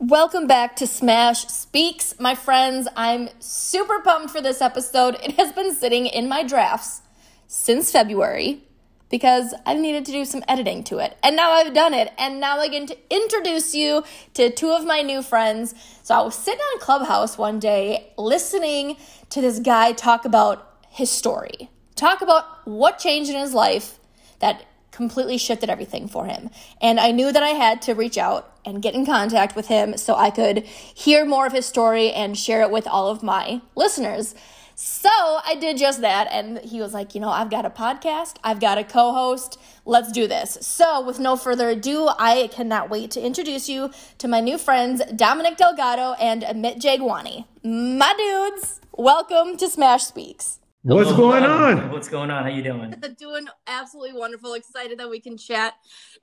Welcome back to Smash Speaks, my friends. I'm super pumped for this episode. It has been sitting in my drafts since February because I've needed to do some editing to it. And now I've done it. And now I get to introduce you to two of my new friends. So I was sitting on Clubhouse one day listening to this guy talk about his story, talk about what changed in his life that completely shifted everything for him. And I knew that I had to reach out and get in contact with him so I could hear more of his story and share it with all of my listeners. So I did just that. And he was like, you know, I've got a podcast, I've got a co host. Let's do this. So, with no further ado, I cannot wait to introduce you to my new friends, Dominic Delgado and Amit Jagwani. My dudes, welcome to Smash Speaks. What's going on? What's going on? How you doing? doing absolutely wonderful. Excited that we can chat,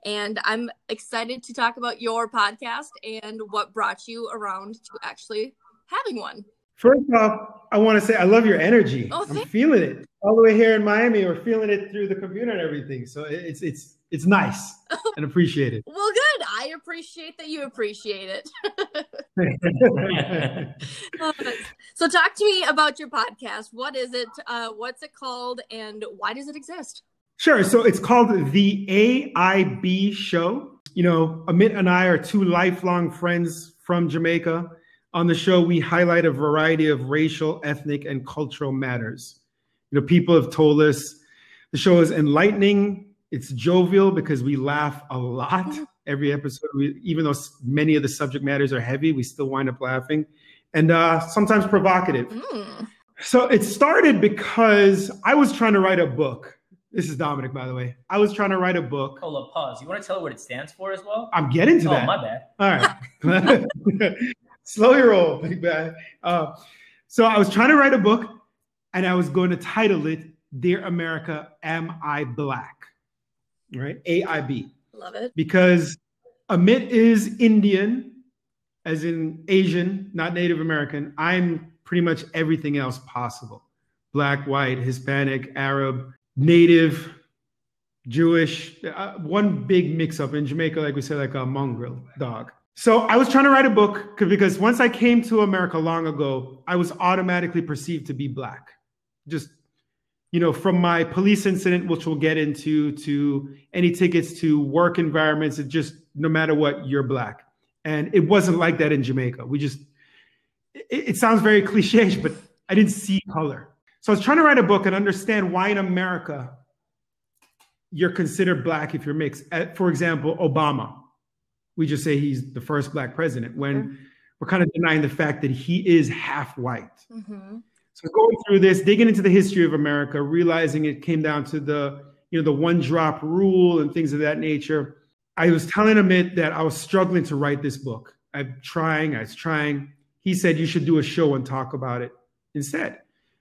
and I'm excited to talk about your podcast and what brought you around to actually having one. First off, I want to say I love your energy. Oh, I'm feeling it all the way here in Miami. We're feeling it through the computer and everything. So it's it's it's nice and appreciate it. well, good. I appreciate that you appreciate it. so, talk to me about your podcast. What is it? Uh, what's it called? And why does it exist? Sure. So, it's called The AIB Show. You know, Amit and I are two lifelong friends from Jamaica. On the show, we highlight a variety of racial, ethnic, and cultural matters. You know, people have told us the show is enlightening, it's jovial because we laugh a lot every episode. We, even though many of the subject matters are heavy, we still wind up laughing, and uh, sometimes provocative. Mm. So it started because I was trying to write a book. This is Dominic, by the way. I was trying to write a book. Hold up, pause. You want to tell her what it stands for as well? I'm getting to oh, that. my bad. All right. Slow your roll, big bad. Uh, so I was trying to write a book, and I was going to title it "Dear America, Am I Black?" Right? AIB. Love it. Because Amit is Indian, as in Asian, not Native American. I'm pretty much everything else possible black, white, Hispanic, Arab, Native, Jewish. Uh, one big mix up in Jamaica, like we say, like a mongrel dog. So I was trying to write a book because once I came to America long ago, I was automatically perceived to be black. Just you know, from my police incident, which we'll get into, to any tickets to work environments, it just no matter what, you're black. And it wasn't like that in Jamaica. We just, it, it sounds very cliche, but I didn't see color. So I was trying to write a book and understand why in America you're considered black if you're mixed. For example, Obama. We just say he's the first black president when mm-hmm. we're kind of denying the fact that he is half white. Mm-hmm. So going through this, digging into the history of America, realizing it came down to the, you know, the one drop rule and things of that nature. I was telling Amit that I was struggling to write this book. I'm trying, I was trying. He said you should do a show and talk about it instead.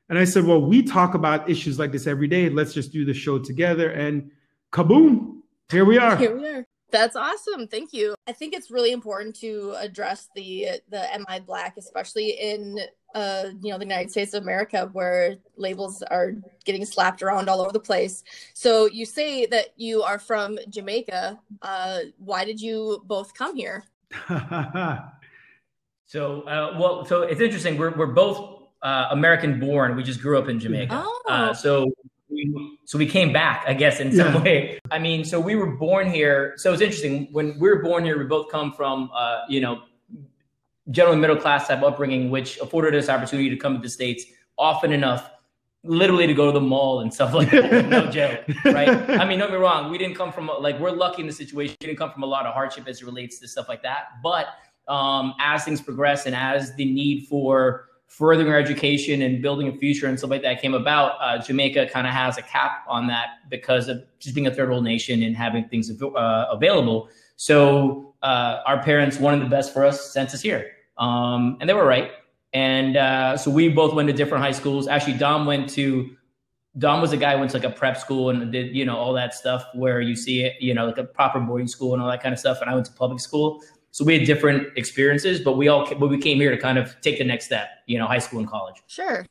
And I said, well, we talk about issues like this every day. Let's just do the show together. And kaboom, here we are. Here we are. That's awesome. Thank you. I think it's really important to address the the Am I Black, especially in uh, you know the United States of America, where labels are getting slapped around all over the place. So you say that you are from Jamaica. Uh, why did you both come here? so uh, well, so it's interesting. We're we're both uh, American born. We just grew up in Jamaica. Oh. Uh, so we, so we came back, I guess, in some yeah. way. I mean, so we were born here. So it's interesting when we were born here. We both come from, uh, you know, generally middle class type upbringing, which afforded us opportunity to come to the states often enough, literally to go to the mall and stuff like that. no joke, right? I mean, don't get me wrong. We didn't come from like we're lucky in the situation. We didn't come from a lot of hardship as it relates to stuff like that. But um, as things progress and as the need for furthering our education and building a future and stuff like that came about, uh, Jamaica kind of has a cap on that because of just being a third world nation and having things uh, available. So uh, our parents wanted the best for us, sent us here, um, and they were right. And uh, so we both went to different high schools. Actually, Dom went to Dom was a guy who went to like a prep school and did you know all that stuff where you see it, you know, like a proper boarding school and all that kind of stuff. And I went to public school. So we had different experiences, but we all but we came here to kind of take the next step, you know, high school and college. Sure.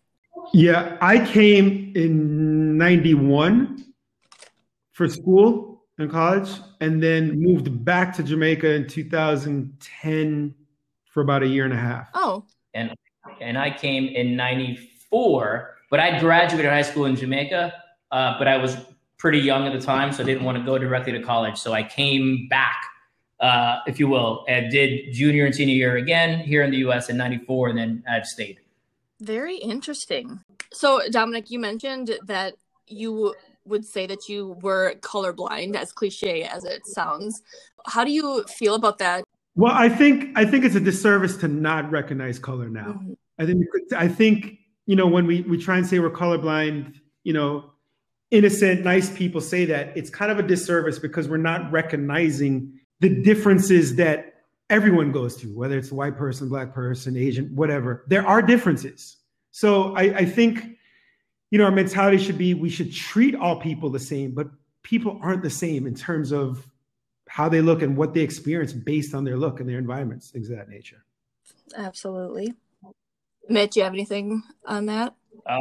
Yeah, I came in 91 for school and college and then moved back to Jamaica in 2010 for about a year and a half. Oh. And and I came in '94, but I graduated high school in Jamaica, uh, but I was pretty young at the time, so I didn't want to go directly to college. So I came back, uh, if you will, and did junior and senior year again here in the U.S. in '94, and then I've stayed. Very interesting. So, Dominic, you mentioned that you would say that you were colorblind, as cliche as it sounds. How do you feel about that? Well, I think I think it's a disservice to not recognize color now. Mm-hmm. I think I think you know when we we try and say we're colorblind, you know, innocent, nice people say that it's kind of a disservice because we're not recognizing the differences that everyone goes through, whether it's a white person, black person, Asian, whatever. There are differences. So I, I think you know, our mentality should be we should treat all people the same, but people aren't the same in terms of how they look and what they experience based on their look and their environments, things of that nature. Absolutely. Mitt, do you have anything on that? Um,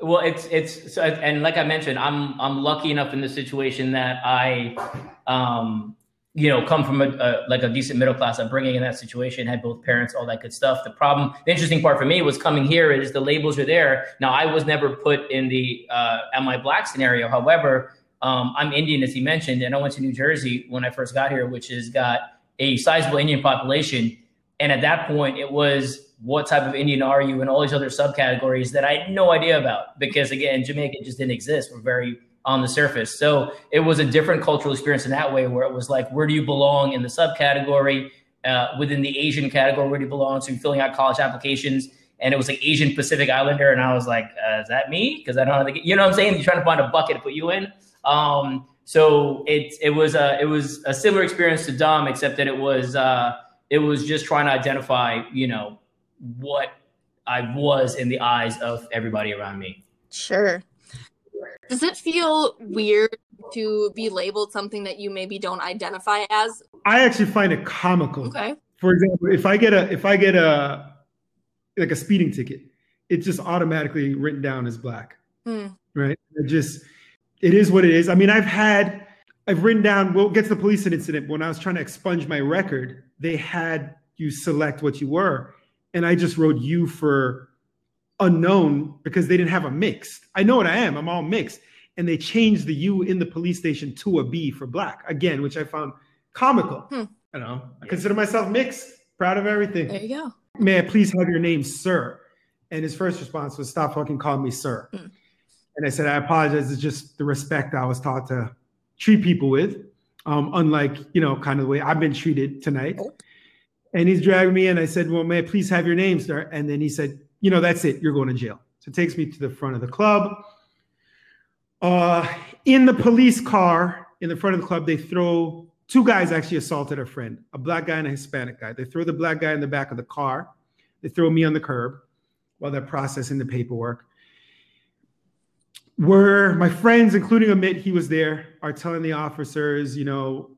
well, it's it's so, and like I mentioned, I'm I'm lucky enough in the situation that I um, you know, come from a, a, like a decent middle class upbringing in that situation, had both parents, all that good stuff. The problem, the interesting part for me was coming here is the labels are there. Now, I was never put in the uh, am I black scenario. However, um, I'm Indian, as he mentioned, and I went to New Jersey when I first got here, which has got a sizable Indian population. And at that point, it was what type of Indian are you, and all these other subcategories that I had no idea about because again, Jamaica just didn't exist. We're very on the surface. So it was a different cultural experience in that way, where it was like, where do you belong in the subcategory? Uh, within the Asian category, where do you belong? So you're filling out college applications, and it was like Asian Pacific Islander, and I was like, uh, is that me? Because I don't know you know what I'm saying? You're trying to find a bucket to put you in. Um, so it it was a it was a similar experience to Dom, except that it was uh, it was just trying to identify, you know, what I was in the eyes of everybody around me. Sure. Does it feel weird to be labeled something that you maybe don't identify as? I actually find it comical. Okay. For example, if I get a if I get a like a speeding ticket, it's just automatically written down as black. Hmm. Right? It just it is what it is. I mean, I've had I've written down well, get to the police incident when I was trying to expunge my record, they had you select what you were. And I just wrote you for unknown because they didn't have a mixed. I know what I am. I'm all mixed. And they changed the U in the police station to a B for black again, which I found comical. Hmm. You know, I consider myself mixed, proud of everything. There you go. May I please have your name, sir? And his first response was, stop fucking calling me sir. Hmm. And I said, I apologize. It's just the respect I was taught to treat people with, um, unlike, you know, kind of the way I've been treated tonight. Oh. And he's dragging me in. I said, Well, may I please have your name, sir? And then he said, you know, that's it. You're going to jail. So it takes me to the front of the club. Uh, in the police car in the front of the club, they throw two guys actually assaulted a friend, a black guy and a Hispanic guy. They throw the black guy in the back of the car. They throw me on the curb while they're processing the paperwork. Where my friends, including Amit, he was there, are telling the officers, you know,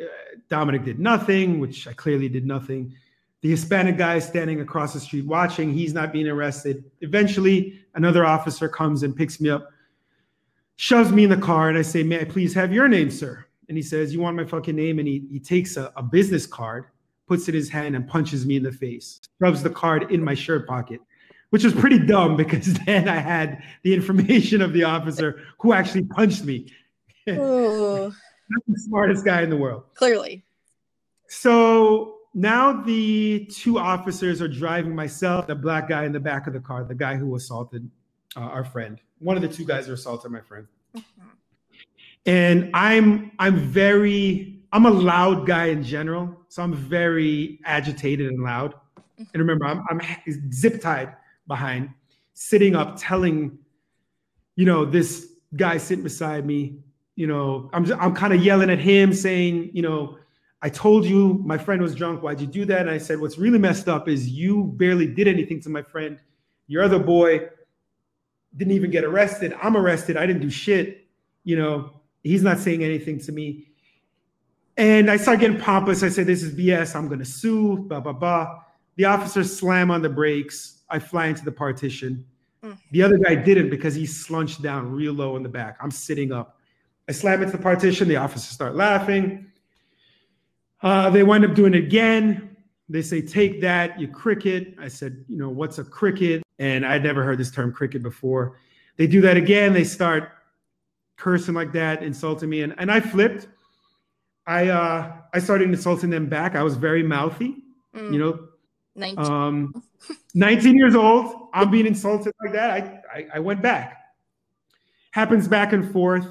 uh, Dominic did nothing, which I clearly did nothing. The Hispanic guy is standing across the street watching, he's not being arrested. Eventually, another officer comes and picks me up, shoves me in the car, and I say, May I please have your name, sir? And he says, You want my fucking name? And he, he takes a, a business card, puts it in his hand, and punches me in the face, rubs the card in my shirt pocket, which was pretty dumb because then I had the information of the officer who actually punched me. Not the smartest guy in the world. Clearly. So now the two officers are driving myself, the black guy in the back of the car, the guy who assaulted uh, our friend. One of the two guys who assaulted my friend. Mm-hmm. And I'm I'm very I'm a loud guy in general, so I'm very agitated and loud. Mm-hmm. And remember, I'm I'm zip tied behind, sitting up, telling, you know, this guy sitting beside me, you know, I'm just, I'm kind of yelling at him, saying, you know, I told you my friend was drunk. Why'd you do that? And I said, What's really messed up is you barely did anything to my friend. Your other boy didn't even get arrested. I'm arrested. I didn't do shit. You know, he's not saying anything to me. And I start getting pompous. I say, This is BS. I'm going to sue, blah, blah, blah. The officers slam on the brakes. I fly into the partition. Mm. The other guy didn't because he slunched down real low in the back. I'm sitting up. I slam into the partition. The officers start laughing. Uh, they wind up doing it again. They say, take that, you cricket. I said, you know, what's a cricket? And I'd never heard this term cricket before. They do that again. They start cursing like that, insulting me. And, and I flipped. I uh, I started insulting them back. I was very mouthy, mm. you know. 19. Um, 19 years old. I'm being insulted like that. I, I, I went back. Happens back and forth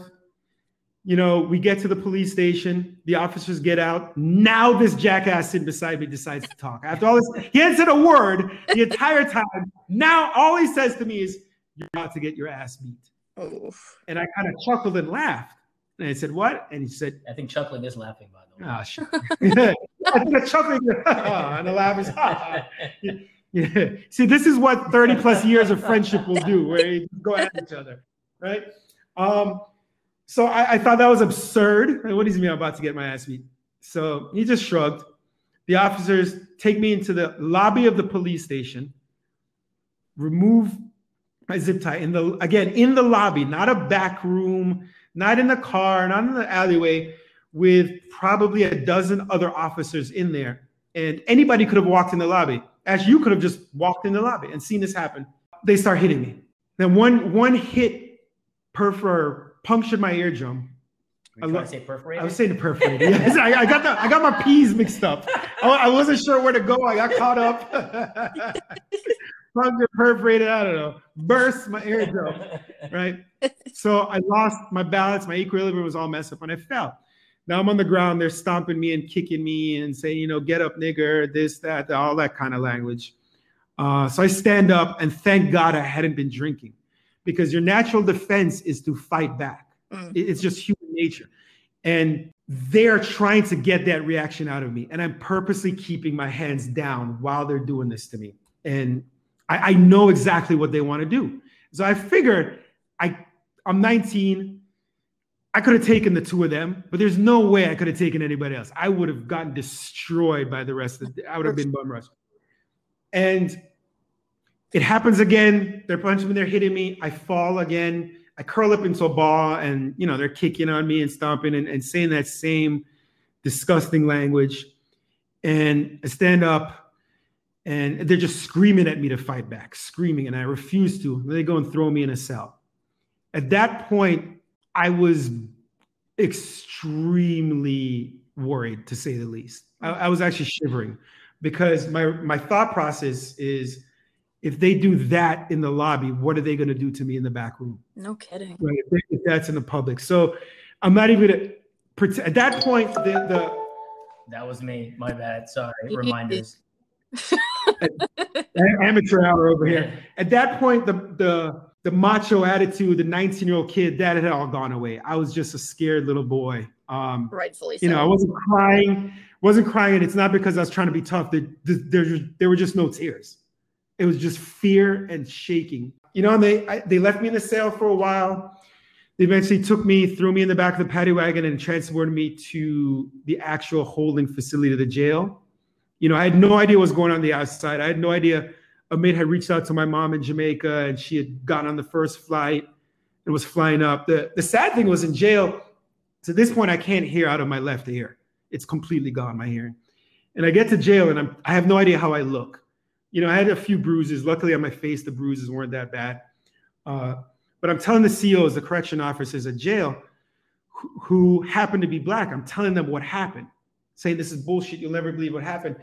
you know, we get to the police station, the officers get out. Now this jackass sitting beside me decides to talk. After all this, he hasn't said a word the entire time. Now all he says to me is, "You're about to get your ass beat." Oof. And I kind of chuckled and laughed. And I said, "What?" And he said, "I think chuckling is laughing, by the way." Oh, sure. I think a chuckling ah, and the laugh is. yeah. yeah. See, this is what 30 plus years of friendship will do, where you go at each other, right? Um, so I, I, thought that was absurd. What is me about to get my ass beat? So he just shrugged. The officers take me into the lobby of the police station, remove my zip tie in the again in the lobby, not a back room, not in the car, not in the alleyway, with probably a dozen other officers in there. And anybody could have walked in the lobby, as you could have just walked in the lobby and seen this happen. They start hitting me. Then one one hit perfor punctured my eardrum. I lo- say perforated? I was saying perforated. yes, I, I, got the I got my P's mixed up. I, I wasn't sure where to go. I got caught up. Punctured, perforated. I don't know. Burst my eardrum. Right. So I lost my balance. My equilibrium was all messed up, and I fell. Now I'm on the ground. They're stomping me and kicking me and saying, you know, get up, nigger, this, that, all that kind of language. Uh, so I stand up, and thank God I hadn't been drinking because your natural defense is to fight back. Mm. It's just human nature. And they're trying to get that reaction out of me. And I'm purposely keeping my hands down while they're doing this to me. And I, I know exactly what they want to do. So I figured I I'm 19. I could have taken the two of them, but there's no way I could have taken anybody else. I would have gotten destroyed by the rest of the, I would have been bum rushed. And it happens again. They're punching me, they're hitting me. I fall again. I curl up into a ball and, you know, they're kicking on me and stomping and, and saying that same disgusting language. And I stand up and they're just screaming at me to fight back, screaming. And I refuse to. They go and throw me in a cell. At that point, I was extremely worried, to say the least. I, I was actually shivering because my, my thought process is, if they do that in the lobby, what are they going to do to me in the back room? No kidding. Right. If, if that's in the public. So I'm not even going to pretend. At that point, the, the that was me. My bad. Sorry. Reminders. Amateur hour over here. At that point, the the the macho attitude, the 19 year old kid, that had all gone away. I was just a scared little boy. Um, Rightfully so. You know, I wasn't crying. Wasn't crying. And it's not because I was trying to be tough. There, there, there were just no tears. It was just fear and shaking. You know, and they I, they left me in the cell for a while. They eventually took me, threw me in the back of the paddy wagon, and transported me to the actual holding facility of the jail. You know, I had no idea what was going on, the outside. I had no idea. a Amit had reached out to my mom in Jamaica, and she had gotten on the first flight and was flying up. The the sad thing was in jail. To this point, I can't hear out of my left ear. It's completely gone, my hearing. And I get to jail, and I'm, I have no idea how I look you know, I had a few bruises. Luckily, on my face, the bruises weren't that bad. Uh, but I'm telling the COs, the correction officers at jail, who, who happen to be black, I'm telling them what happened, saying this is bullshit. You'll never believe what happened.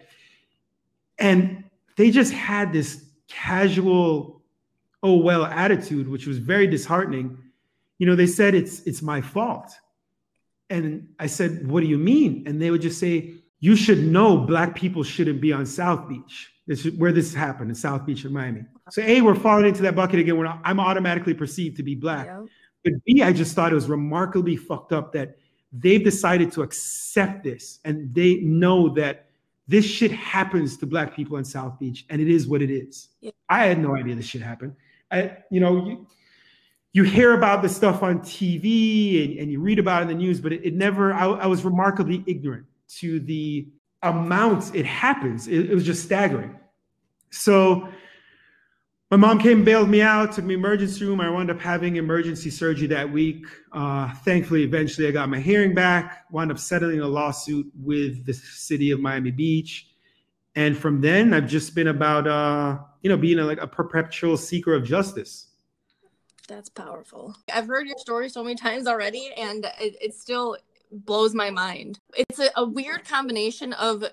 And they just had this casual, oh well attitude, which was very disheartening. You know, they said it's it's my fault. And I said, what do you mean? And they would just say, you should know black people shouldn't be on South Beach. This is where this happened in South Beach in Miami. So A, we're falling into that bucket again where I'm automatically perceived to be black. Yep. But B, I just thought it was remarkably fucked up that they've decided to accept this and they know that this shit happens to black people in South Beach and it is what it is. Yep. I had no idea this shit happened. I, you know, you, you hear about this stuff on TV and, and you read about it in the news, but it, it never, I, I was remarkably ignorant to the amount it happens. It, it was just staggering. So my mom came, bailed me out, took me emergency room. I wound up having emergency surgery that week. Uh, thankfully, eventually I got my hearing back, wound up settling a lawsuit with the city of Miami Beach. And from then, I've just been about, uh, you know, being a, like a perpetual seeker of justice. That's powerful. I've heard your story so many times already, and it, it still blows my mind. It's a, a weird combination of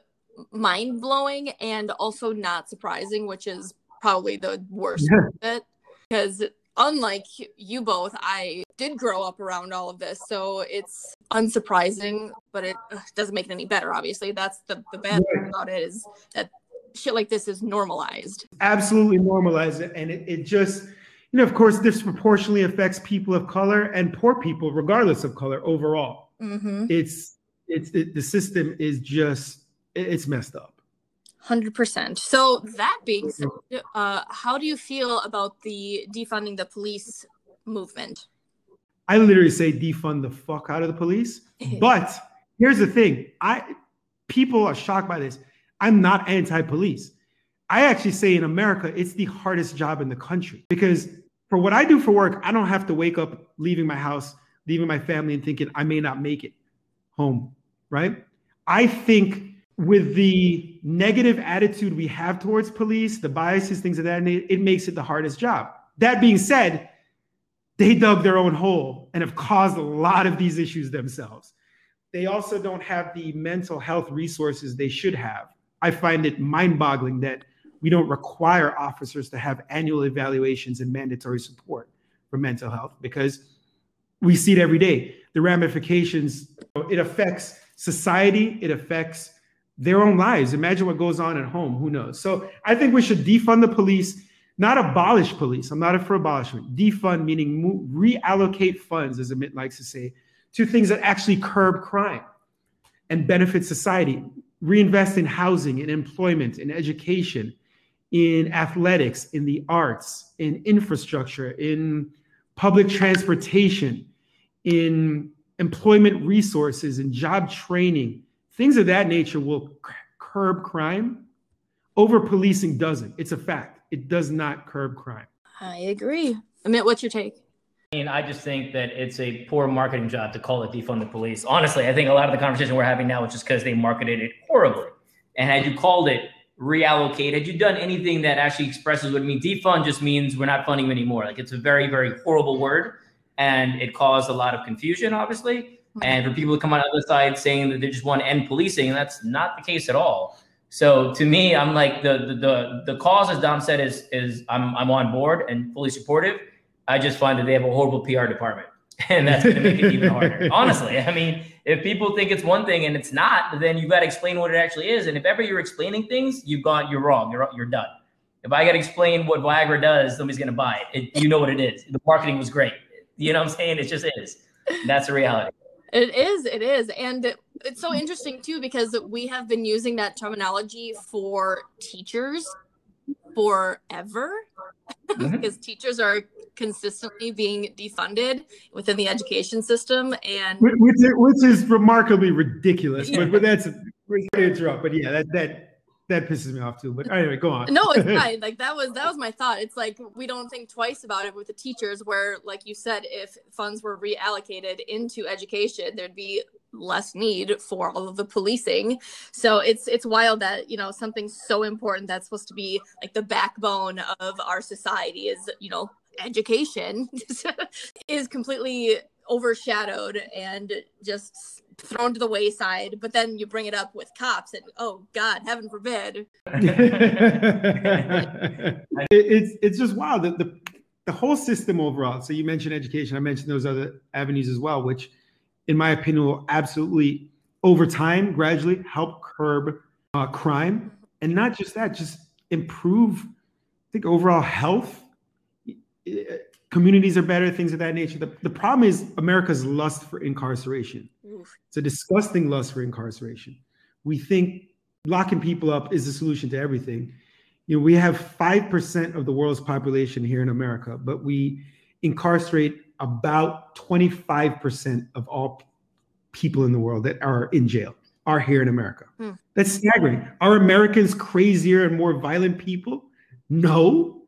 mind blowing and also not surprising, which is probably the worst yeah. of it. Because unlike you both, I did grow up around all of this. So it's unsurprising, but it doesn't make it any better, obviously. That's the, the bad thing about it is that shit like this is normalized. Absolutely normalized. And it, it just, you know, of course, disproportionately affects people of color and poor people, regardless of color overall. Mm-hmm. It's, it's, it, the system is just, it's messed up. 100%. So, that being said, uh, how do you feel about the defunding the police movement? I literally say defund the fuck out of the police. but here's the thing I people are shocked by this. I'm not anti-police. I actually say in America, it's the hardest job in the country because for what I do for work, I don't have to wake up leaving my house, leaving my family and thinking I may not make it home, right? I think with the negative attitude we have towards police, the biases, things of that, nature, it makes it the hardest job. That being said, they dug their own hole and have caused a lot of these issues themselves. They also don't have the mental health resources they should have. I find it mind boggling that we don't require officers to have annual evaluations and mandatory support for mental health because we see it every day. The ramifications, it affects society, it affects their own lives. Imagine what goes on at home. Who knows? So I think we should defund the police, not abolish police. I'm not for abolishment. Defund meaning reallocate funds, as Amit likes to say, to things that actually curb crime and benefit society. Reinvest in housing, in employment, in education, in athletics, in the arts, in infrastructure, in public transportation, in employment resources, and job training Things of that nature will curb crime. Over policing doesn't. It's a fact. It does not curb crime. I agree. Amit, what's your take? I mean, I just think that it's a poor marketing job to call it defund the police. Honestly, I think a lot of the conversation we're having now is just because they marketed it horribly. And had you called it reallocate, had you done anything that actually expresses what it means, defund just means we're not funding them anymore. Like it's a very, very horrible word. And it caused a lot of confusion, obviously. Hmm. And for people to come on the other side saying that they just want to end policing, that's not the case at all. So to me, I'm like the the the, the cause, as Dom said, is is I'm I'm on board and fully supportive. I just find that they have a horrible PR department, and that's going to make it even harder. Honestly, I mean, if people think it's one thing and it's not, then you've got to explain what it actually is. And if ever you're explaining things, you've gone you're wrong. You're you're done. If I got to explain what Viagra does, somebody's going to buy it. it. You know what it is. The marketing was great. You know what I'm saying? It just is. That's the reality. It is, it is. And it's so interesting too because we have been using that terminology for teachers forever mm-hmm. because teachers are consistently being defunded within the education system and which, which is remarkably ridiculous but, but that's interrupt but yeah that that that pisses me off too. But anyway, go on. no, it's fine. Like that was that was my thought. It's like we don't think twice about it with the teachers. Where, like you said, if funds were reallocated into education, there'd be less need for all of the policing. So it's it's wild that you know something so important that's supposed to be like the backbone of our society is you know education is completely overshadowed and just thrown to the wayside, but then you bring it up with cops and oh God, heaven forbid. it's it's just wild. The, the the whole system overall. So you mentioned education. I mentioned those other avenues as well, which in my opinion will absolutely over time gradually help curb uh, crime. And not just that, just improve I think overall health communities are better, things of that nature. The, the problem is America's lust for incarceration. Oof. It's a disgusting lust for incarceration. We think locking people up is the solution to everything. You know, we have 5% of the world's population here in America, but we incarcerate about 25% of all people in the world that are in jail are here in America. Hmm. That's staggering. Are Americans crazier and more violent people? No,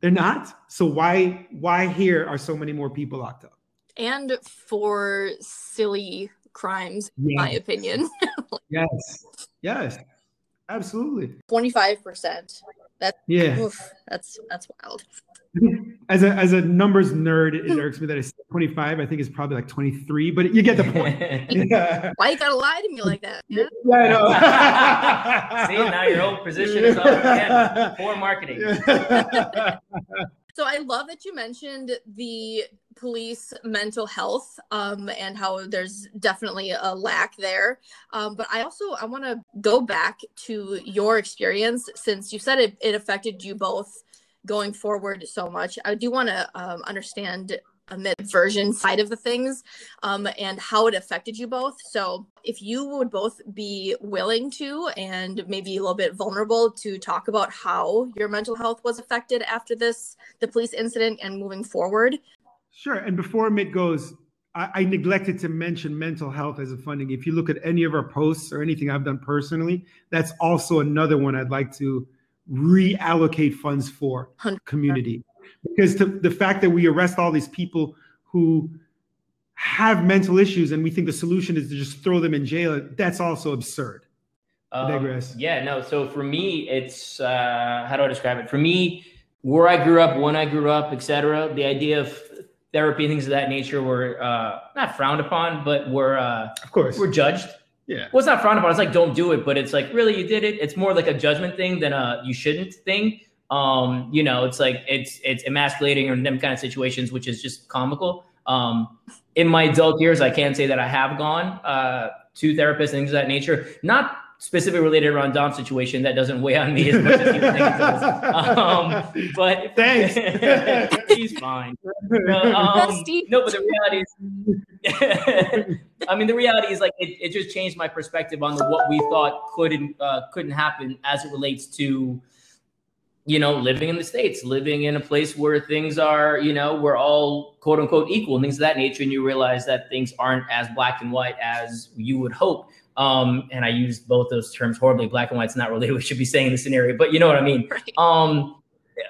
they're not. So why why here are so many more people locked up? And for silly crimes, yes. in my opinion. yes. Yes. Absolutely. 25%. That's Yeah. oof, that's that's wild. As a as a numbers nerd, it irks me that it's 25. I think it's probably like 23, but you get the point. yeah. Why you gotta lie to me like that? man? I See, now your old position is up again. Poor marketing. So I love that you mentioned the police mental health um, and how there's definitely a lack there. Um, but I also I want to go back to your experience since you said it, it affected you both going forward so much. I do want to um, understand a mid version side of the things um, and how it affected you both. So, if you would both be willing to and maybe a little bit vulnerable to talk about how your mental health was affected after this, the police incident, and moving forward. Sure. And before Mitt goes, I, I neglected to mention mental health as a funding. If you look at any of our posts or anything I've done personally, that's also another one I'd like to reallocate funds for Hundred- community. Because to, the fact that we arrest all these people who have mental issues and we think the solution is to just throw them in jail, that's also absurd. Um, digress. Yeah, no. So for me, it's uh, how do I describe it? For me, where I grew up, when I grew up, etc. The idea of therapy, things of that nature, were uh, not frowned upon, but were uh, Of course. were judged. Yeah. Well, it's not frowned upon. It's like don't do it, but it's like really you did it. It's more like a judgment thing than a you shouldn't thing. Um, you know, it's like it's it's emasculating or in them kind of situations, which is just comical. Um, in my adult years, I can say that I have gone uh, to therapists and things of that nature. Not specifically related around Dom's situation. That doesn't weigh on me as much as you think it does. Um, but Thanks. he's fine. No, um, no, but the reality is, I mean, the reality is like it, it just changed my perspective on the, what we thought couldn't uh, couldn't happen as it relates to, you know, living in the states, living in a place where things are, you know, we're all quote unquote equal and things of that nature, and you realize that things aren't as black and white as you would hope. Um, and I used both those terms horribly. Black and white. white's not really what we should be saying in this scenario, but you know what I mean. Right. Um,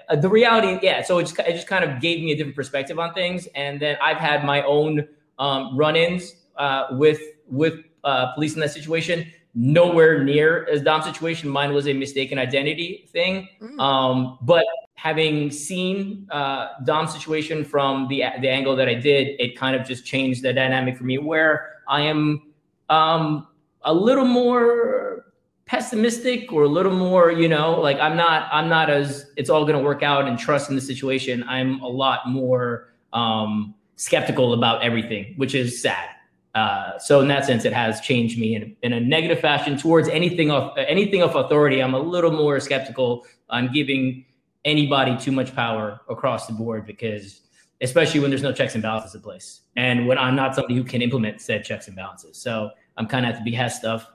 uh, the reality, yeah. So it just, it just kind of gave me a different perspective on things, and then I've had my own um, run-ins uh, with with uh, police in that situation. Nowhere near as Dom's situation. Mine was a mistaken identity thing. Mm. Um, but having seen uh, Dom's situation from the the angle that I did, it kind of just changed the dynamic for me. Where I am um, a little more pessimistic or a little more, you know, like I'm not I'm not as it's all going to work out and trust in the situation. I'm a lot more um, skeptical about everything, which is sad. Uh, so in that sense, it has changed me in, in a negative fashion towards anything of anything of authority. I'm a little more skeptical on giving anybody too much power across the board because especially when there's no checks and balances in place and when i'm not somebody who can implement said checks and balances so i'm kind of at the behest of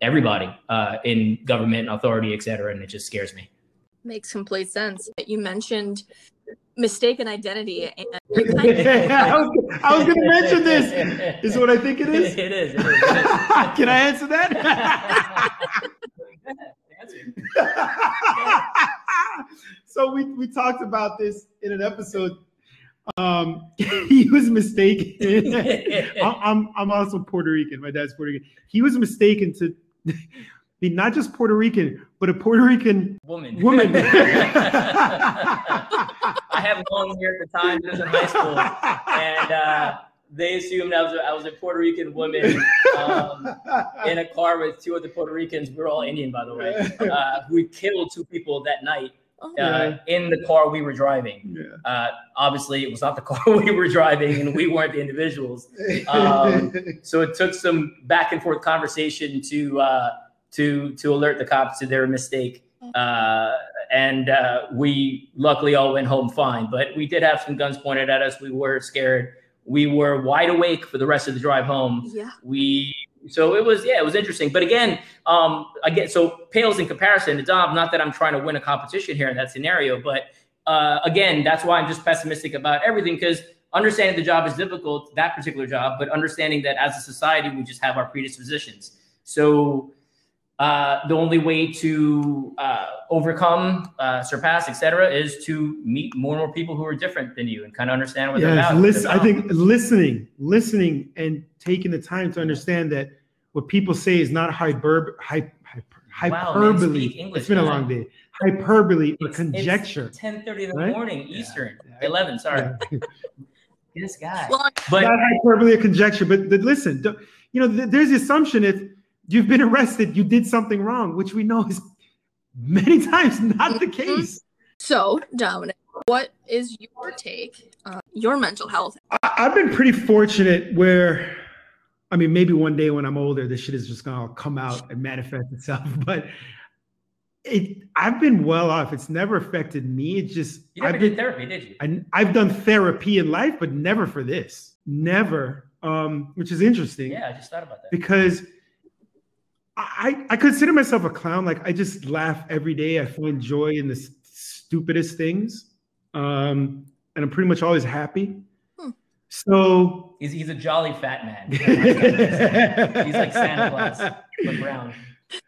everybody uh, in government and authority et cetera and it just scares me Makes complete sense. You mentioned mistaken identity and I was, was going to mention this. Is what I think it is? it is, it is, it is. Can I answer that? so we, we talked about this in an episode. Um, he was mistaken. I'm I'm also Puerto Rican. My dad's Puerto Rican. He was mistaken to be not just Puerto Rican, but a Puerto Rican woman woman. I have long hair at the time. I was in high school, and uh, they assumed I was a, I was a Puerto Rican woman um, in a car with two other Puerto Ricans. We are all Indian, by the way. Uh, we killed two people that night Oh, uh, in the car we were driving. Yeah. Uh, obviously, it was not the car we were driving, and we weren't the individuals. Um, So it took some back and forth conversation to uh, to to alert the cops to their mistake. Uh, and uh, we luckily all went home fine. But we did have some guns pointed at us. We were scared. We were wide awake for the rest of the drive home. yeah. We so it was yeah it was interesting. But again, um, again so pales in comparison to Dom. Not that I'm trying to win a competition here in that scenario, but uh, again, that's why I'm just pessimistic about everything because understanding the job is difficult, that particular job, but understanding that as a society, we just have our predispositions. So uh, the only way to uh, overcome, uh, surpass, etc., is to meet more and more people who are different than you and kind of understand what they're Yes, about. listen, I think listening, listening, and taking the time to understand that what people say is not hyperb, hy- hyper, hyperbole. Wow, English, it's been a long day. Hyperbole or conjecture. It's 10:30 in the Right? morning Yeah. Eastern. Yeah. 11, sorry. Yeah. This guy. But Not hyperbole or conjecture, but, but listen, you know, th- there's the assumption if you've been arrested, you did something wrong, which we know is many times not the case. So, Dominic, what is your take on your mental health? I, I've been pretty fortunate where, I mean, maybe one day when I'm older, this shit is just gonna come out and manifest itself. But it, I've been well off. It's never affected me. It just, you never I've did therapy, did you? I, I've done therapy in life, but never for this. Never, um, which is interesting Yeah, I just thought about that. because I, I consider myself a clown. Like I just laugh every day. I find joy in the s- stupidest things. Um, and I'm pretty much always happy. Hmm. So He's, he's a jolly fat man. He's like Santa Claus, but brown.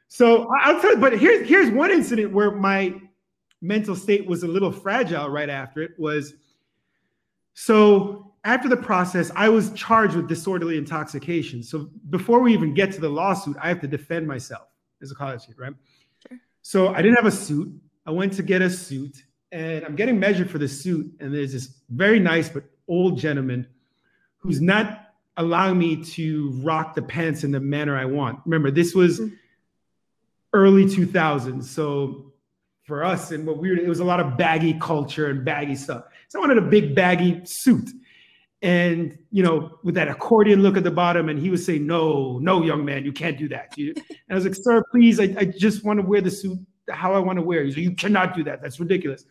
So I- I'll tell you, but here's here's one incident where my mental state was a little fragile right after it was so after the process, I was charged with disorderly intoxication. So before we even get to the lawsuit, I have to defend myself as a college kid, right? Sure. So I didn't have a suit. I went to get a suit and I'm getting measured for the suit. And there's this very nice but old gentleman who's not allowing me to rock the pants in the manner I want. Remember, this was Mm. early 2000s. So for us and what we were, it was a lot of baggy culture and baggy stuff. So I wanted a big baggy suit. And you know, with that accordion look at the bottom, and he was saying, "No, no, young man, you can't do that." You- And I was like, "Sir, please, I, I just want to wear the suit how I want to wear." it." He's like, "You cannot do that. That's ridiculous."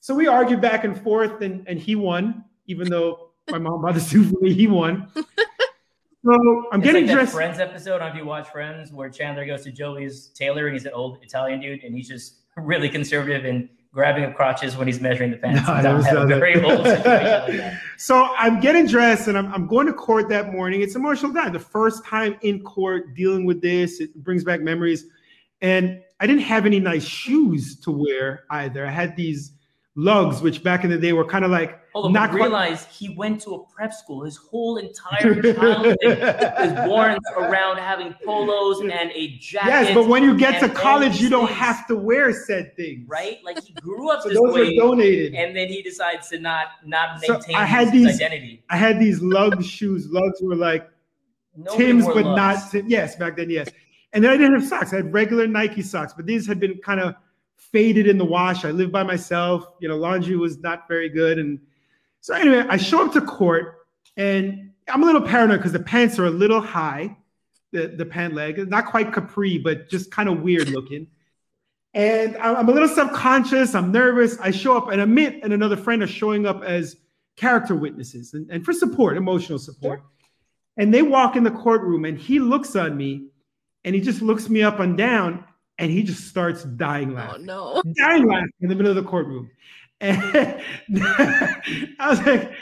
So we argued back and forth, and and he won, even though my mom bought the suit for me. He won. So I'm It's getting like dressed. Friends episode. I don't know if you watch Friends, where Chandler goes to Joey's tailor and he's an old Italian dude, and he's just really conservative and grabbing up crotches when he's measuring the pants. No, And that Dom was had a not that. very old like. So I'm getting dressed and I'm, I'm going to court that morning. It's emotional time. The first time in court dealing with this, it brings back memories. And I didn't have any nice shoes to wear either. I had these lugs, which back in the day were kind of like oh, on, not quite. realize he went to a prep school. His whole entire childhood is born around having polos and a jacket. Yes, but when you get to college, you don't things, have to wear said things. right? Like he grew up So this those were way, donated. and then he decides to not not So maintain I had his these- identity. I had these lug shoes. Lugs were like Nobody Tim's, but Lugz. not Tim. Yes, back then, yes. And then I didn't have socks. I had regular Nike socks, but these had been kind of faded in the wash. I lived by myself. You know, laundry was not very good. And so anyway, I show up to court and I'm a little paranoid because the pants are a little high, the, the pant leg, not quite capri, but just kind of weird looking. And I'm a little self-conscious. I'm nervous. I show up, and Amit and another friend are showing up as character witnesses and, and for support, emotional support. And they walk in the courtroom, and he looks on me, and he just looks me up and down, and he just starts dying Oh laughing, no. dying laughing in the middle of the courtroom. And I was like,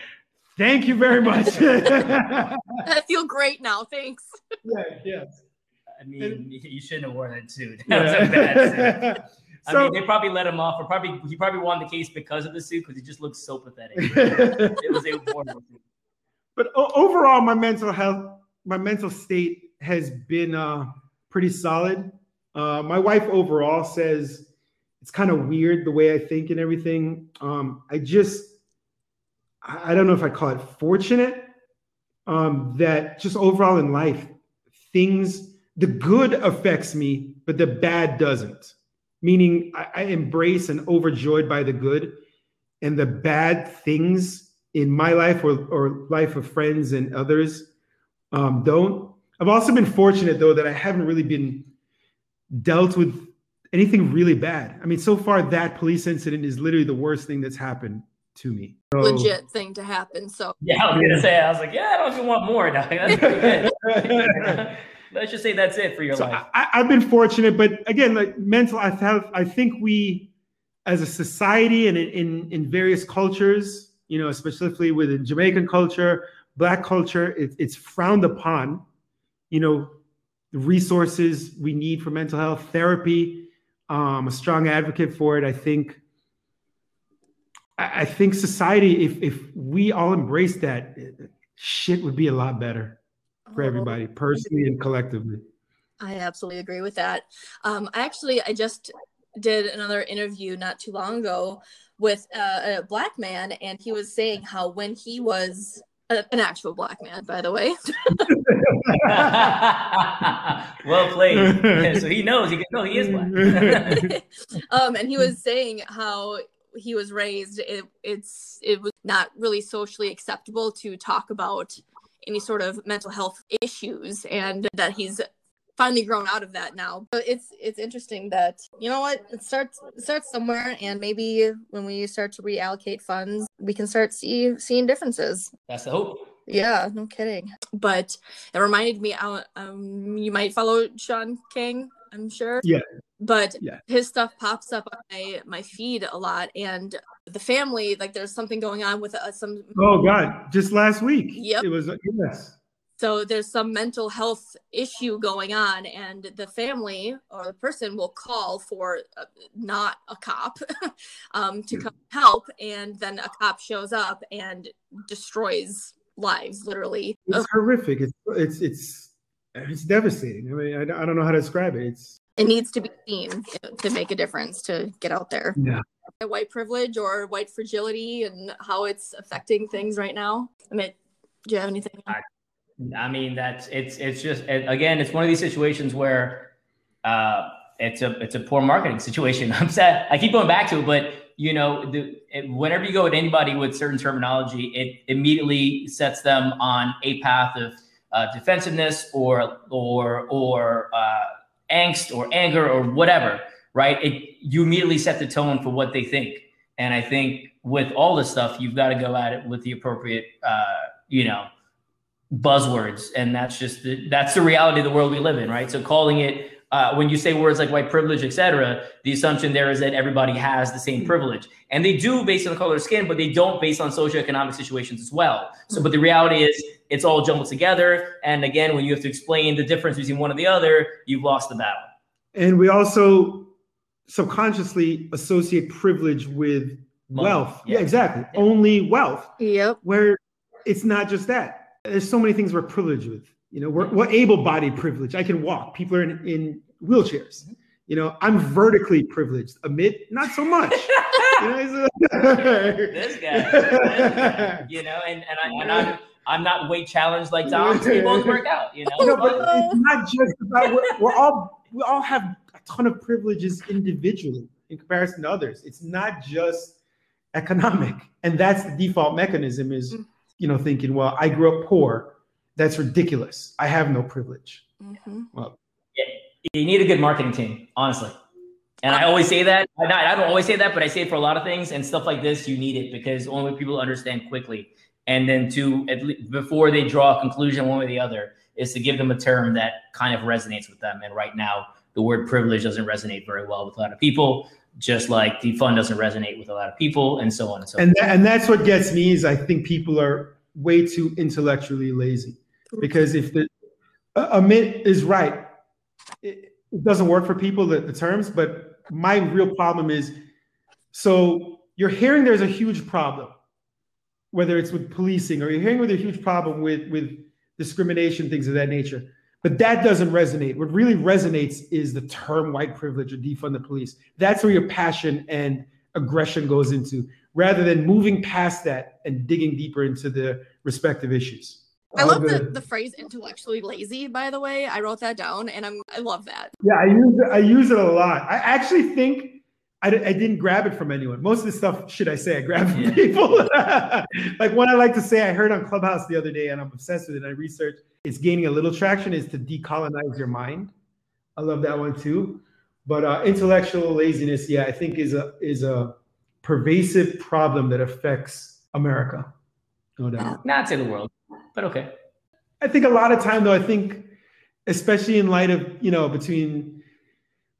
"Thank you very much." I feel great now. Thanks. Yeah, yes. I mean, you shouldn't have worn that suit. That was a bad suit. I so, mean, they probably let him off, or probably he probably won the case because of the suit because he just looks so pathetic. it was a horrible suit. but o- overall, my mental health, my mental state has been uh, pretty solid. Uh, my wife overall says it's kind of weird the way I think and everything. Um, I just, I don't know if I call it fortunate um, that just overall in life, things, the good affects me, but the bad doesn't. Meaning, I, I embrace and overjoyed by the good, and the bad things in my life or, or life of friends and others um, don't. I've also been fortunate though that I haven't really been dealt with anything really bad. I mean, so far that police incident is literally the worst thing that's happened to me. So- Legit thing to happen. So Yeah, I was gonna say, I was like, yeah, I don't even want more. Dog. That's good. Let's just say that's it for your so life. I, I've been fortunate, but again, like mental, I have, I think we, as a society and in, in in various cultures, you know, specifically within Jamaican culture, Black culture, it, it's frowned upon. You know, the resources we need for mental health, therapy. Um, a strong advocate for it. I think. I, think society, if if we all embrace that, shit would be a lot better for Oh, everybody, personally and collectively. I absolutely agree with that. Um, I actually, I just did another interview not too long ago with uh, a black man, and he was saying how when he was an actual black man, by the way. well played. so he knows. He can know he is black. um, and he was saying how he was raised. It, it's it was not really socially acceptable to talk about any sort of mental health issues, and that he's finally grown out of that now. But it's it's interesting that you know what it starts it starts somewhere, and maybe when we start to reallocate funds, we can start see seeing differences. That's the hope. Yeah, no kidding. But it reminded me, um, you might follow Shaun King, I'm sure. Yeah. But yeah. his stuff pops up on my, my feed a lot, and the family, like, there's something going on with uh, some. Oh God! Just last week. Yep. It was yes. So there's some mental health issue going on, and the family or the person will call for uh, not a cop um, to come help, and then a cop shows up and destroys lives literally. It's horrific. It's it's it's it's devastating. I mean I, I don't know how to describe it. It's it needs to be seen to make a difference to get out there. Yeah. White privilege or white fragility and how it's affecting things right now? I mean do you have anything? I, I mean that's it's it's just again it's one of these situations where uh it's a it's a poor marketing situation i'm sad i keep going back to it but you know, the, it, whenever you go with anybody with certain terminology, it immediately sets them on a path of uh, defensiveness or or or uh, angst or anger or whatever. Right? It you immediately set the tone for what they think, and I think with all this stuff, you've got to go at it with the appropriate, uh, you know, buzzwords, and that's just the, that's the reality of the world we live in, right? So calling it uh, when you say words like white privilege, etc., the assumption there is that everybody has the same privilege, and they do based on the color of skin, but they don't based on socioeconomic situations as well. So, but the reality is, it's all jumbled together. And again, when you have to explain the difference between one and the other, you've lost the battle. And we also subconsciously associate privilege with Money. wealth. Yeah, yeah exactly. Yeah. Only wealth. Yep. Where it's not just that. There's so many things we're privileged with. You know, we're, we're able-bodied privilege. I can walk. People are in, in wheelchairs. You know, I'm vertically privileged. Amit, not so much. you know, this guy, you know, and and, I, and I'm I'm not weight challenged like Tom. So we both work out, you know. No, but it's not just about we're, we're all we all have a ton of privileges individually in comparison to others. It's not just economic, and that's the default mechanism. Is mm. You know thinking, well, I grew up poor that's ridiculous. I have no privilege. Mm-hmm. Well, yeah, you need a good marketing team, honestly. And I always say that. I don't always say that, but I say it for a lot of things and stuff like this. You need it because only people understand quickly. And then to at least before they draw a conclusion one way or the other is to give them a term that kind of resonates with them. And right now, the word privilege doesn't resonate very well with a lot of people, just like defund doesn't resonate with a lot of people, and so on and so and forth. and that's what gets me is I think people are way too intellectually lazy because if the Amit is right, it, it doesn't work for people the, the terms. But my real problem is, so you're hearing there's a huge problem, whether it's with policing or you're hearing there's a huge problem with with discrimination, things of that nature. But that doesn't resonate. What really resonates is the term white privilege or defund the police. That's where your passion and aggression goes into, rather than moving past that and digging deeper into the respective issues. I love the, the phrase intellectually lazy, by the way. I wrote that down and I'm I love that. Yeah, I use it, I use it a lot. I actually think I, I didn't grab it from anyone. Most of the stuff, should I say, I grabbed from yeah. people. like one I like to say, I heard on Clubhouse the other day, and I'm obsessed with it. I researched it's gaining a little traction is to decolonize your mind. I love that one too. But uh, intellectual laziness, yeah, I think is a is a pervasive problem that affects America. No doubt. Not to the world but okay. I think a lot of time though, I think especially in light of, you know, between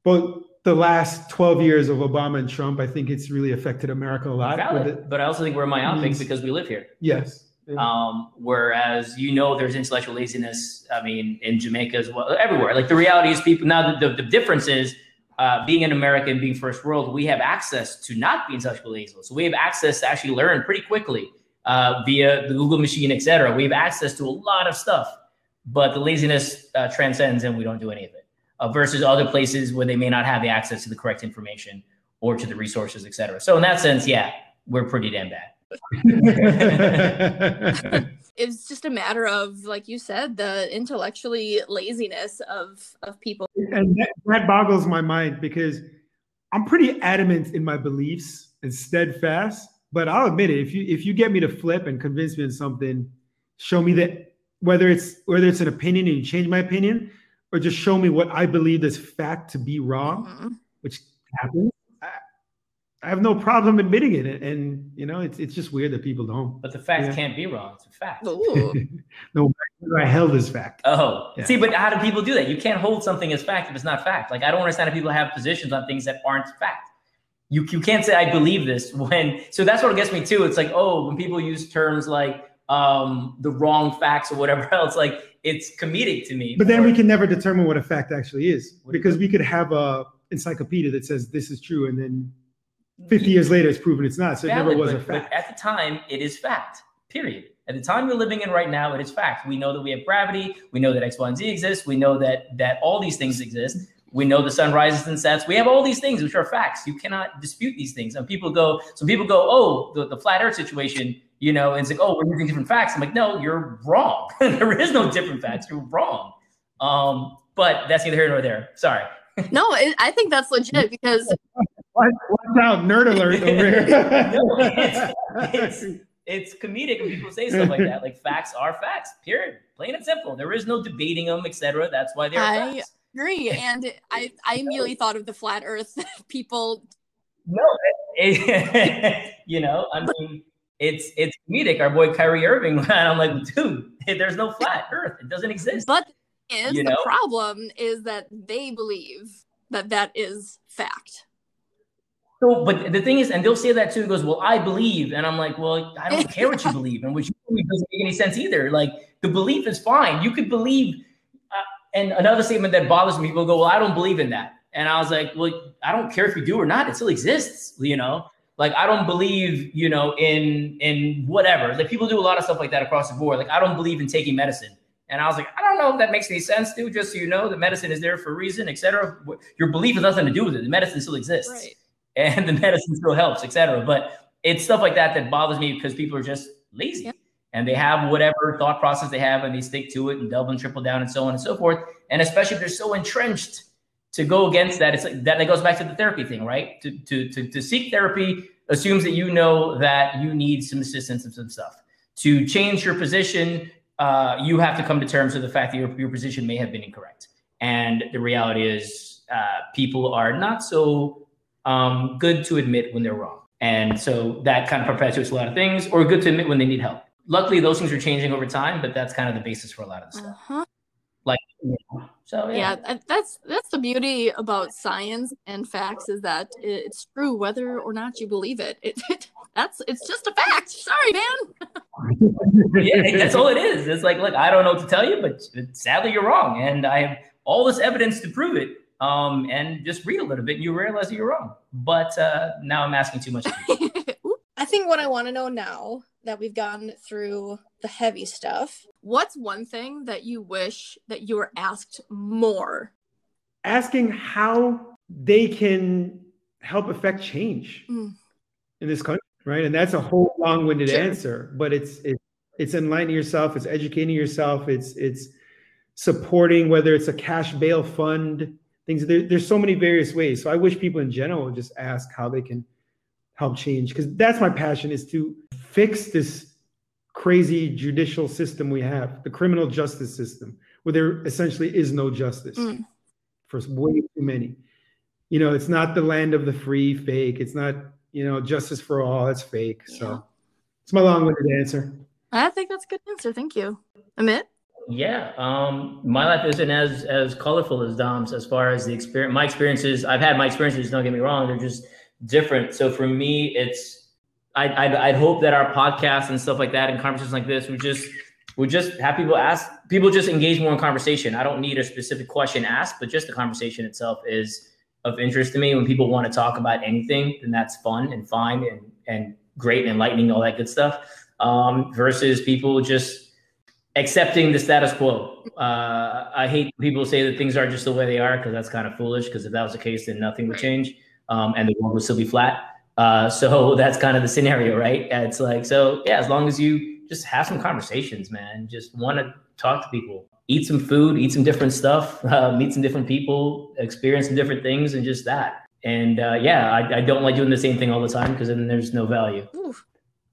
both the last 12 years of Obama and Trump, I think it's really affected America a lot. Valid, but I also think we're myopic means, because we live here. Yes. Um, whereas you know there's intellectual laziness. I mean, in Jamaica as well, everywhere. Like the reality is, people now the, the, the difference is uh, being an American, being first world, we have access to not be intellectually lazy. So we have access to actually learn pretty quickly uh, via the Google machine, etc. We have access to a lot of stuff, but the laziness uh, transcends and we don't do any of it. uh, versus other places where they may not have the access to the correct information or to the resources, et cetera. So in that sense, yeah, we're pretty damn bad. it's just a matter of, like you said, the intellectually laziness of of people. And that, that boggles my mind because I'm pretty adamant in my beliefs and steadfast. But I'll admit it, if you if you get me to flip and convince me of something, show me that whether it's whether it's an opinion and you change my opinion, or just show me what I believe is fact to be wrong, mm-hmm. which happens. I, have no problem admitting it, and you know, it's it's just weird that people don't. But the fact yeah. can't be wrong; it's a fact. no, I held as fact. Oh, yeah. see, but how do people do that? You can't hold something as fact if it's not fact. Like I don't understand how people have positions on things that aren't fact. You you can't say I believe this when. So that's what gets me too. It's like oh, when people use terms like um the wrong facts or whatever else, like it's comedic to me. But then we can never determine what a fact actually is because we could have a encyclopedia that says this is true and then 50 years later it's proven it's not. So Valid, it never was but, a fact. at the time, it is fact. Period. At the time we're living in right now, it is fact. We know that we have gravity. We know that X, Y, and Z exists. We know that that all these things exist. We know the sun rises and sets. We have all these things which are facts. You cannot dispute these things. And people go, so people go, oh, the, the flat Earth situation you know, and it's like, oh, we're using different facts. I'm like, no, you're wrong. there is no different facts. You're wrong. Um, but that's neither here nor there. Sorry. no, it, I think that's legit because. Watch, out, nerd alert over here. no, it's, it's, it's comedic when people say stuff like that. Like facts are facts, period. Plain and simple. There is no debating them, etc. That's why they're I facts. agree. And I, I immediately thought of the flat earth people. No, it, it, you know, I mean, it's it's comedic. Our boy Kyrie Irving, and I'm like, dude, there's no flat Earth. It doesn't exist. But is you the know? problem is that they believe that that is fact. So, but the thing is, and they'll say that too. He goes, "Well, I believe," and I'm like, "Well, I don't care what you believe, and which doesn't make any sense either. Like the belief is fine. You could believe." Uh, and another statement that bothers me, people go, "Well, I don't believe in that," and I was like, "Well, I don't care if you do or not. It still exists, you know." Like I don't believe, you know, in in whatever. Like people do a lot of stuff like that across the board. Like I don't believe in taking medicine. And I was like, I don't know if that makes any sense, dude. Just so you know, the medicine is there for a reason, etc. Your belief has nothing to do with it. The medicine still exists, right. And the medicine still helps, etc. But it's stuff like that that bothers me because people are just lazy. And they have whatever thought process they have, and they stick to it and double and triple down, and so on and so forth. And especially if they're so entrenched to go against that, it's like that, that goes back to the therapy thing, right? To, to, to, to seek therapy assumes that you know that you need some assistance and some stuff. To change your position, uh, you have to come to terms with the fact that your, your position may have been incorrect. And the reality is, uh, people are not so um, good to admit when they're wrong. And so that kind of perpetuates a lot of things, or good to admit when they need help. Luckily, those things are changing over time, but that's kind of the basis for a lot of the stuff. Uh-huh. Like, you know, so yeah. yeah, that's that's the beauty about science and facts is that it's true whether or not you believe it. It, it that's it's just a fact. Sorry, man. yeah, that's all it is. It's like, look, I don't know what to tell you, but sadly, you're wrong, and I have all this evidence to prove it. Um, and just read a little bit, and you realize that you're wrong. But uh, now I'm asking too much. I think what I want to know now that we've gone through the heavy stuff, what's one thing that you wish that you were asked more? Asking how they can help affect change mm. in this country, right? And that's a whole long-winded sure. answer, but it's it's it's enlightening yourself, it's educating yourself, it's it's supporting whether it's a cash bail fund, things there, there's so many various ways. So I wish people in general would just ask how they can help change because that's my passion is to fix this crazy judicial system we have, the criminal justice system, where there essentially is no justice mm. for way too many. You know, it's not the land of the free, fake. It's not, you know, justice for all. It's fake. Yeah. So it's my long-winded answer. I think that's a good answer. Thank you. Amit? Yeah, um, my life isn't as as colorful as Dom's as far as the experience. My experiences, I've had my experiences. Don't get me wrong; they're just different. So for me, it's I'd, I'd, I'd hope that our podcast and stuff like that and conversations like this would just would just have people ask people just engage more in conversation. I don't need a specific question asked, but just the conversation itself is of interest to me. When people want to talk about anything, then that's fun and fine and and great and enlightening, all that good stuff. Um, versus people just accepting the status quo. Uh, I hate people say that things are just the way they are because that's kind of foolish. Because if that was the case, then nothing would change, um, and the world would still be flat. Uh, so that's kind of the scenario, right? It's like so, yeah. As long as you just have some conversations, man, just want to talk to people, eat some food, eat some different stuff, uh, meet some different people, experience some different things, and just that. And uh, yeah, I, I, don't like doing the same thing all the time because then there's no value. Oof.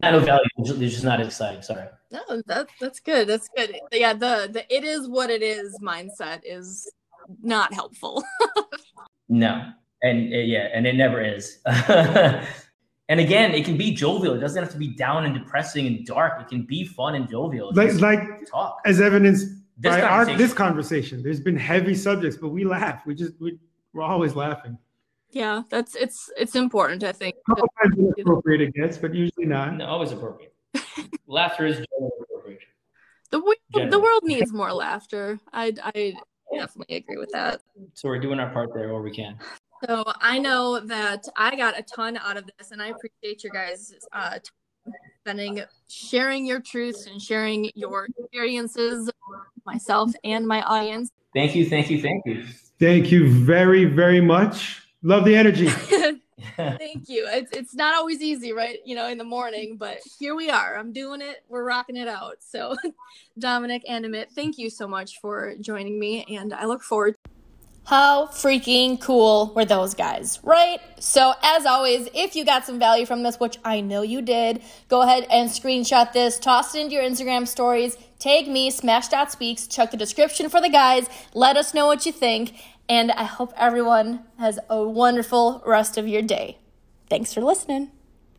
Not no value. It's just not exciting. Sorry. No, that, that's good. That's good. Yeah, the the it is what it is mindset is not helpful. no, and uh, yeah, and it never is. and again, it can be jovial. It doesn't have to be down and depressing and dark. It can be fun and jovial. Like, like talk. as evidence this by conversation. our this conversation. There's been heavy subjects, but we laugh. We just we, we're always laughing. Yeah, that's it's it's important. I think. A couple times appropriate it gets, but usually not. No, always appropriate. laughter is generally appropriate. The world, the world needs more laughter. I I definitely agree with that. So we're doing our part there where we can. So I know that I got a ton out of this, and I appreciate your guys uh, spending sharing your truths and sharing your experiences, myself and my audience. Thank you, thank you, thank you. Thank you very, very much. Love the energy. Thank you. It's it's not always easy, right? You know, in the morning, but here we are. I'm doing it. We're rocking it out. So, Dominic and Amit, thank you so much for joining me, and I look forward. How freaking cool were those guys, right? So, as always, if you got some value from this, which I know you did, go ahead and screenshot this, toss it into your Instagram stories, tag me, Smash.speaks, check the description for the guys, let us know what you think, and I hope everyone has a wonderful rest of your day. Thanks for listening.